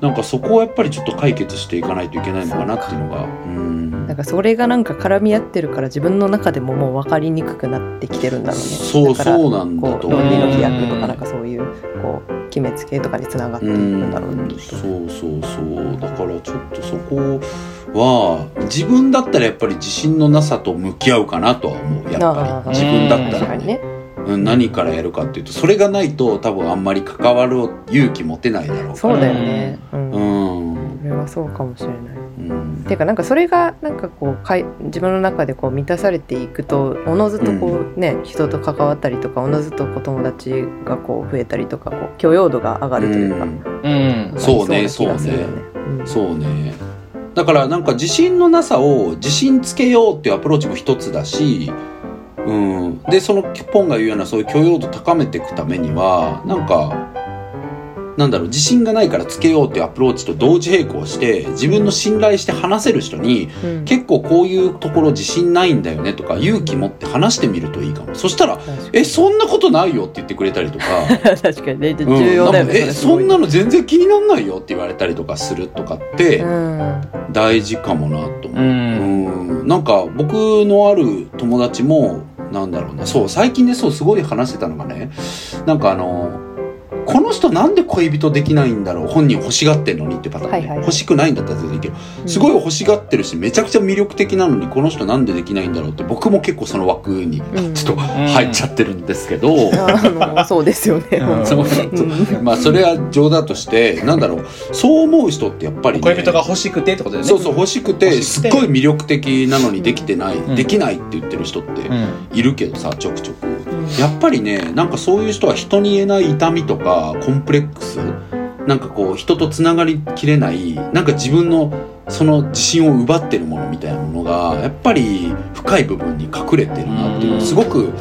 なんかそこをやっぱりちょっと解決していかないといけないのかなっていうのがうん。なんかそれがなんか絡み合ってるから自分の中でももう分かりにくくなってきてるんだろうね。そうだからそうなんだことう。思う論理の飛躍とかなんかそういうこう決めつけとかにつながっていくんだろうね。そうそうそう。だからちょっとそこは自分だったらやっぱり自信のなさと向き合うかなとは思うやっぱり。自分だったら。にね。ね。うん、何からやるかっていうとそれがないと多分あんまり関わる勇気持てないだろうから。そうだよね。うん。うん、それはそうかもしれない。うん、ていうかなんかそれがなんかこうかい自分の中でこう満たされていくとおのずとこうね、人と関わったりとかおのずとこう友達がこう増えたりとかこう許容度が上がるというか、うん。うん。そうねなりな気がするよね。うん。そうねだからなんか自信のなさを自信つけようっていうアプローチも一つだし、うん、でそのポンが言うようなそういう許容度高めていくためにはなんかなんだろう自信がないからつけようっていうアプローチと同時並行して自分の信頼して話せる人にうん。結構こういうところ自信ないんだよねとか勇気持って話してみるといいかも。そしたら確かに「えそんなことないよ」って言ってくれたりとか。確かにね。うん。重要だよね、なんかえそんなの全然気になんないよって言われたりとかするとかって、うん。大事かもなと思う。うん。うん。なんか僕のある友達もなんだろうな。そう最近ねそうすごい話してたのがねなんかあのこの人なんで恋人できないんだろう？本人欲しがってんのにってパターンね、はいはいはい。欲しくないんだったら全然いい。けどすごい欲しがってるしめちゃくちゃ魅力的なのにこの人なんでできないんだろうって僕も結構その枠にうんちょっと入っちゃってるんですけど、あのそうですよね、まあそれは冗談としてなんだろう。そう思う人ってやっぱり、ね、恋人が欲しくてってことだよね。そうそう欲しくて欲しくすってごい魅力的なのにできてない、ん。できないって言ってる人ってうん。いるけどさちょくちょく。うんやっぱりねなんかそういう人は人に言えない痛みとかコンプレックスなんかこう人とつながりきれないなんか自分のその自信を奪ってるものみたいなものがやっぱり深い部分に隠れてるなっていうのすごく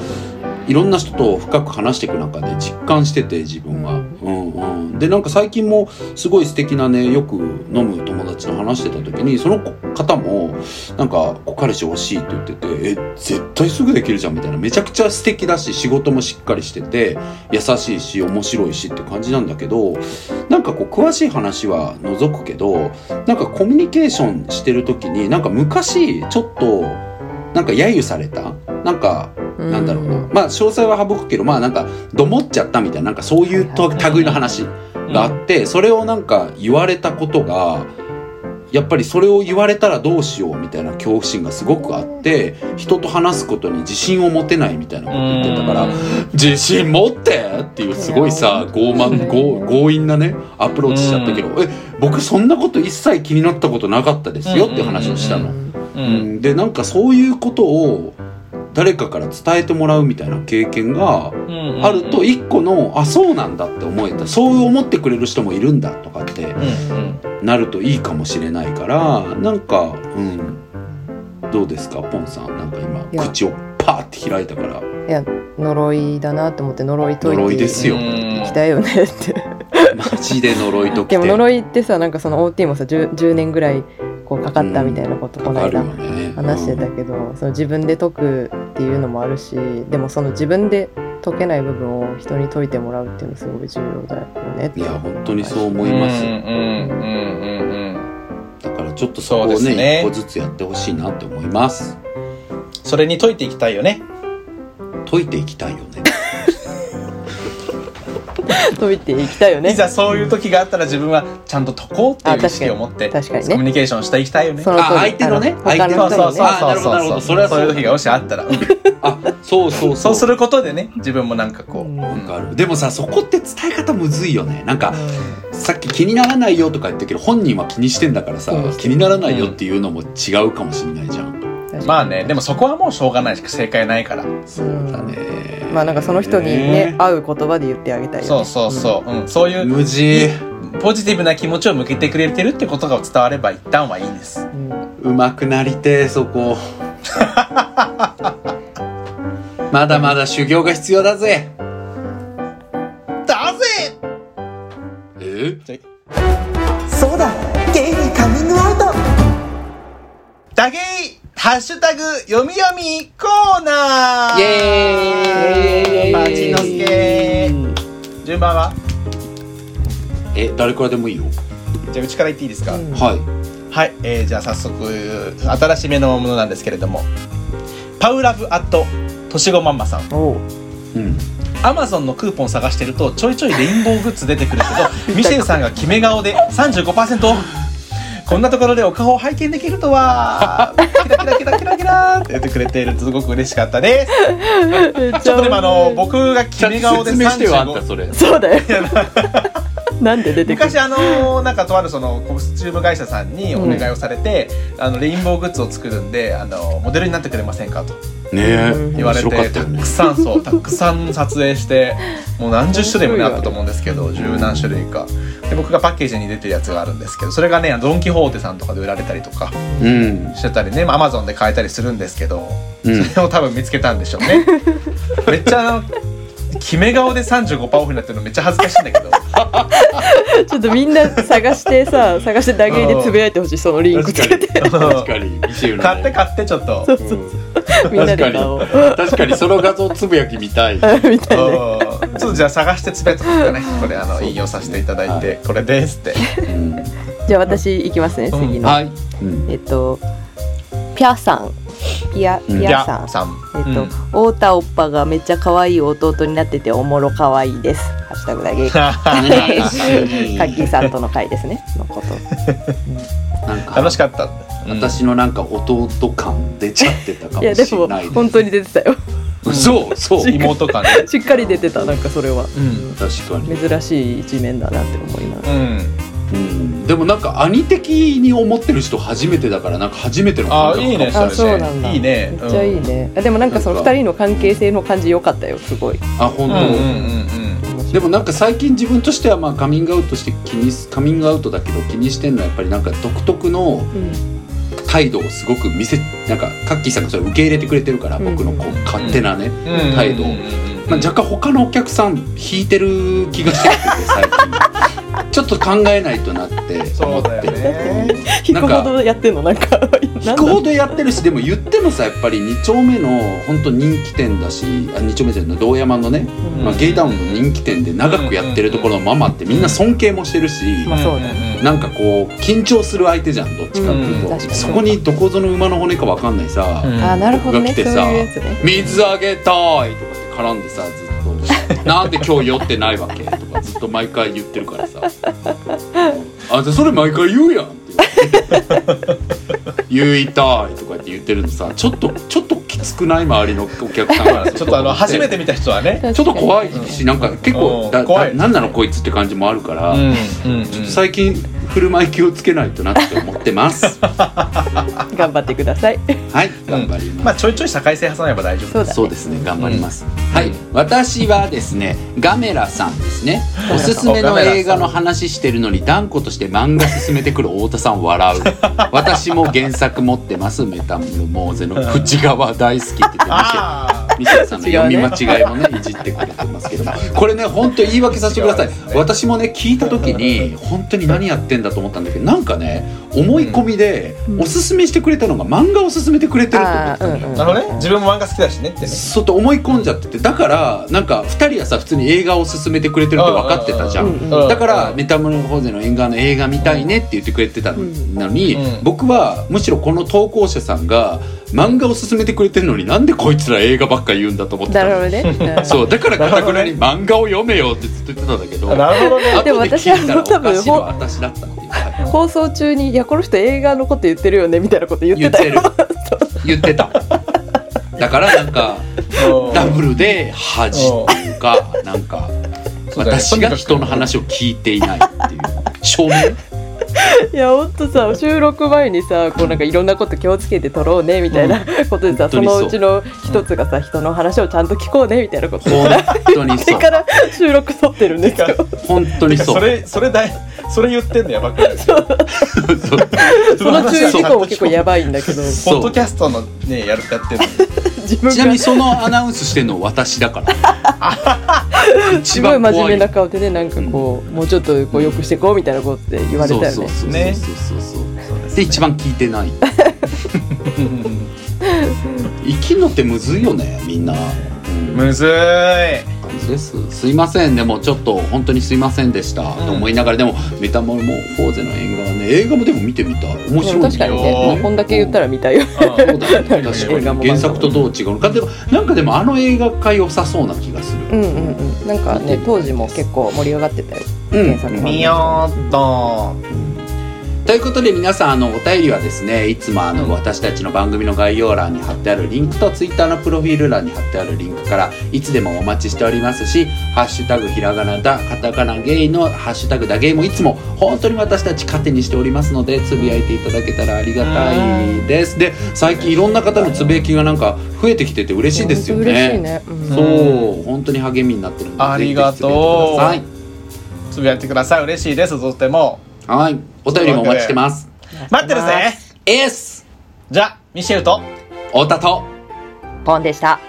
いろんな人と深く話していく中で実感してて自分は。うんうん、でなんか最近もすごい素敵なねよく飲む友達と話してた時にその方もなんか「彼氏欲しい」って言ってて「え絶対すぐできるじゃん」みたいなめちゃくちゃ素敵だし仕事もしっかりしてて優しいし面白いしって感じなんだけどなんかこう詳しい話は除くけどなんかコミュニケーションしてる時になんか昔ちょっとなんか揶揄された？なんかなんだろうな、まあ詳細は省くけどまあなんかどもっちゃったみたいななんかそういうと類の話があってそれをなんか言われたことがやっぱりそれを言われたらどうしようみたいな恐怖心がすごくあって人と話すことに自信を持てないみたいなこと言ってたから自信持って？っていうすごいさ傲慢 強強引なねアプローチしちゃったけどえ僕そんなこと一切気になったことなかったですよって話をしたの。ううん。ん、でなんかそういうことを誰かから伝えてもらうみたいな経験がうんあると一個のあそうなんだって思えた。そう思ってくれる人もいるんだとかってなるといいかもしれないからなんかうん。どうですかポンさん。なんかい今や。口をパーって開いたから。いや呪いだなと思って呪い解いて呪いですよ。いきたいよねって。マジで呪いときて。でも呪いってさなんかその OT もさ 10, 10年ぐらいこうかかったみたいなことこの間話してたけど、その自分で解くっていうのもあるしでもその自分で解けない部分を人に解いてもらうっていうのすごい重要だよね。っていや本当にそう思いますうんうんうんうんだからちょっとそこをそうですねね。一個ずつやってほしいなって思います。それに解いていきたいよね。解いていきたいよね 解いていきたいよね。いざそういう時があったら自分はちゃんと解こうっていう意識を持ってコミュニケーションしていきたいよね。あ相手のね。あ他のそうそうそう人にねあなるほどなるほど。それはそう。そういう時がもしあったらそうそうそう。することでね自分もなんかこう、うん。わかる。でもさそこって伝え方むずいよね。なんかさっき気にならないよとか言ったけど本人は気にしてんだからさ気にならないよっていうのも違うかもしれないじゃん、まあねでもそこはもうしょうがないし正解ないから。そうだね。まあなんかその人にね合う言葉で言ってあげたいよね。そうそうそう、うん。そういう無事。ポジティブな気持ちを向けてくれてるってことが伝われば一旦はいいんです。うん。うまくなりてえそこ。まだまだ修行が必要だぜ。だぜ！え？そうだ。ゲイにカミングアウト。だけいハッシュタグ読み読みコーナー。イエーイ。バチのすけ。順番は？え誰からでもいいよ。じゃあうちから言っていいですか、うん。はい。はい、えー、じゃあ早速新しめのものなんですけれども。パウラブアットとしごまんまさん。おう。うん。アマゾンのクーポン探してるとちょいちょいレインボーグッズ出てくるけど ミシェルさんが決め顔で35%オフこんなところでお顔を拝見できるとは。キラキラキラキラキラって言ってくれているとすごく嬉しかったです。ちょっとでもあの僕が決め顔で説明してよあんた35それ。そうだよなんで出てくる？昔あのなんかとあるそのコスチューム会社さんにお願いをされて、あのレインボーグッズを作るんであのモデルになってくれませんかと。ねえ。言われて、ねたくさんそうたくさん撮影してもう何十種類もねあったと思うんですけど十何種類か。で僕がパッケージに出てるやつがあるんですけどそれがねドン・キホーテさんとかで売られたりとかうん。してたりねアマゾンで買えたりするんですけど、うん。それを多分見つけたんでしょうね。めっちゃ決め顔で35%オフになってるのめっちゃ恥ずかしいんだけど。ちょっとみんな探してさ探して打芸でつぶやいてほしいそのリンクつけて。確かに。買って買ってちょっと。そうそうそう。みんなで買おう。確かに。その画像つぶやき見たい。みたいなうん。ちょっとじゃあ探してつぶやいてくかね。これあの引用させていただいてこれですって。うん。じゃあ私行きますねうん。次の、はい、うん。えっとピャさんピャピうんャさん、さんえっと、うん太田おっぱがめっちゃ可愛い弟になってておもろ可愛いです。ハッシュタグだけ。カッキーさんとの会ですね。のこと。なんか楽しかった、うん私のなんか弟感出ちゃってたかもいやでもしれないです本当に出てたよ。そうそう妹感ね しっかり出てたなんかそれは。うん確かに、珍しい一面だなって思いながら。うんうん、でもなんか兄的に思ってる人初めてだからなんか初めてのあ感覚いいねそれあそうなんだ。いいね。めっちゃいいね。あでもなんかそのなんか。二人の関係性の感じ良かったよすごい。あ本当、うんうんうんうん。でもなんか最近自分としてはまあカミングアウトして気にすカミングアウトだけど気にしてるのはやっぱりなんか独特のうん。態度をすごく見せなんかカッキーさんがそれ受け入れてくれてるからうん。僕のこう勝手なね、うん。態度うんうんうん。まあ、若干他のお客さん引いてる気がしてきてて最近ちょっと考えないとなって思って。ね。引くほどやってんの？なんか。引くほどやってるしでも言ってもさやっぱり2丁目の本当人気店だしあ2丁目じゃない堂山のね、うん。まあ、ゲイタウンの人気店で長くやってるところのママってみんな尊敬もしてるし、まあそうだね。なんかこう緊張する相手じゃんどっちかっていうと、うん。そこにどこぞの馬の骨かわかんないさ、うん。あなるほどね。そう僕が来てさいうやつね。水あげたいとかって絡んでさずっと「なんで今日酔ってないわけ?」とかずっと毎回言ってるからさ「あんたそれ毎回言うやん」って。言って「言いたい」とかって言ってるのさ。ちょっとちょっときつくない周りのお客さんから ちょっとあの初めて見た人はね。ちょっと怖いしなんか結構だうん。怖い。だなんなのこいつって感じもあるから、うんうん。ちょっと最近振る舞い気をつけないとなって思ってます。頑張ってください。はい頑張ります、まあちょいちょい社会性挟めば大丈夫そうだね。そうですね頑張ります、はい私はですねガメラさんですね。おすすめの映画の話してるのに断固として漫画進めてくる太田さん笑う。私も原作持ってます。メタモルモーゼの内側大好きって言ってましたああミシェルさんの読み間違いもねいじってくれてますけど。もこれね本当言い訳させてください。私もね聞いた時に本当に何やってんだと思ったんだけどなんかね思い込みでうん。おすすめしてくれたのが漫画を勧めてくれてると思ってたのよ。なるほどね。自分も漫画好きだしねってね。そうと思い込んじゃっててだからなんか2人はさ普通に映画を勧めてくれてるって分かってたじゃん。だからメタモルフォーゼの縁側の映画見たいねって言ってくれてたのに、うん。僕はむしろこの投稿者さんが漫画を勧めてくれてるのになんでこいつら映画ばっか言うんだと思ってたの？なるほどね。う んそうだからかたくなに漫画を読めよってずっと言ってたんだけどなるほどね。後でも私は多分私だったっていう。はい放送中に「いやこの人映画のこと言ってるよね」みたいなこと言ってたよ。言ってる。言ってた。だからなんかダブルで恥っていうかなんか私が人の話を聞いていないっていう。証明？いやほんとさ収録前にさこうなんかいろんなこと気をつけて撮ろうねみたいなことでさ、そ本当にそう。のうちの一つがさ人の話をちゃんと聞こうねみたいなことで本さ当にそう。から収録撮ってるんですよ。本当にそう。それそれだいそれ言ってんのやばくない？その注意事項も結構やばいんだけど。ポッドキャストのねやるってやってんのちなみにそのアナウンスしてんの私だから。一すごい真面目な顔でねなんかこう、もうちょっとこうよくしてこうみたいなことで言われたよね。そうそうそうねそうそうそうで一番聞いてない生きるのってむずいよねみんな、うん、むずーいです。すいません。でもちょっと本当にすいませんでした、と思いながら。でもメタモルモフォーゼの映画はね。映画もでも見てみたい。面白い確かにね。こんだけ言ったら見たいよ。そうだ ね。確かに。原作とどう違うのか。でもなんかでもあの映画が良さそうな気がする。うんうんうん。なんかね当時も結構盛り上がってたよ。うん。原作の見ようっとということで皆さんあのお便りはですねいつもあの、私たちの番組の概要欄に貼ってあるリンクとツイッターのプロフィール欄に貼ってあるリンクからいつでもお待ちしておりますし「ハッシュタグひらがなだカタカナゲイ」の「ハッシュタグだゲイ」もいつも本当に私たち糧にしておりますのでつぶやいていただけたらありがたいです。で最近いろんな方のつぶやきがなんか増えてきてて嬉しいですよね。嬉しいね。うん。そう本当に励みになってるのでありがとう。つぶやいてください。嬉しいです。とってもはいお便りもお待ちしてます。待ってるぜ。エースじゃあミシェルと。太田と。ポンでした。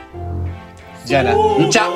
じゃあな。んちゃ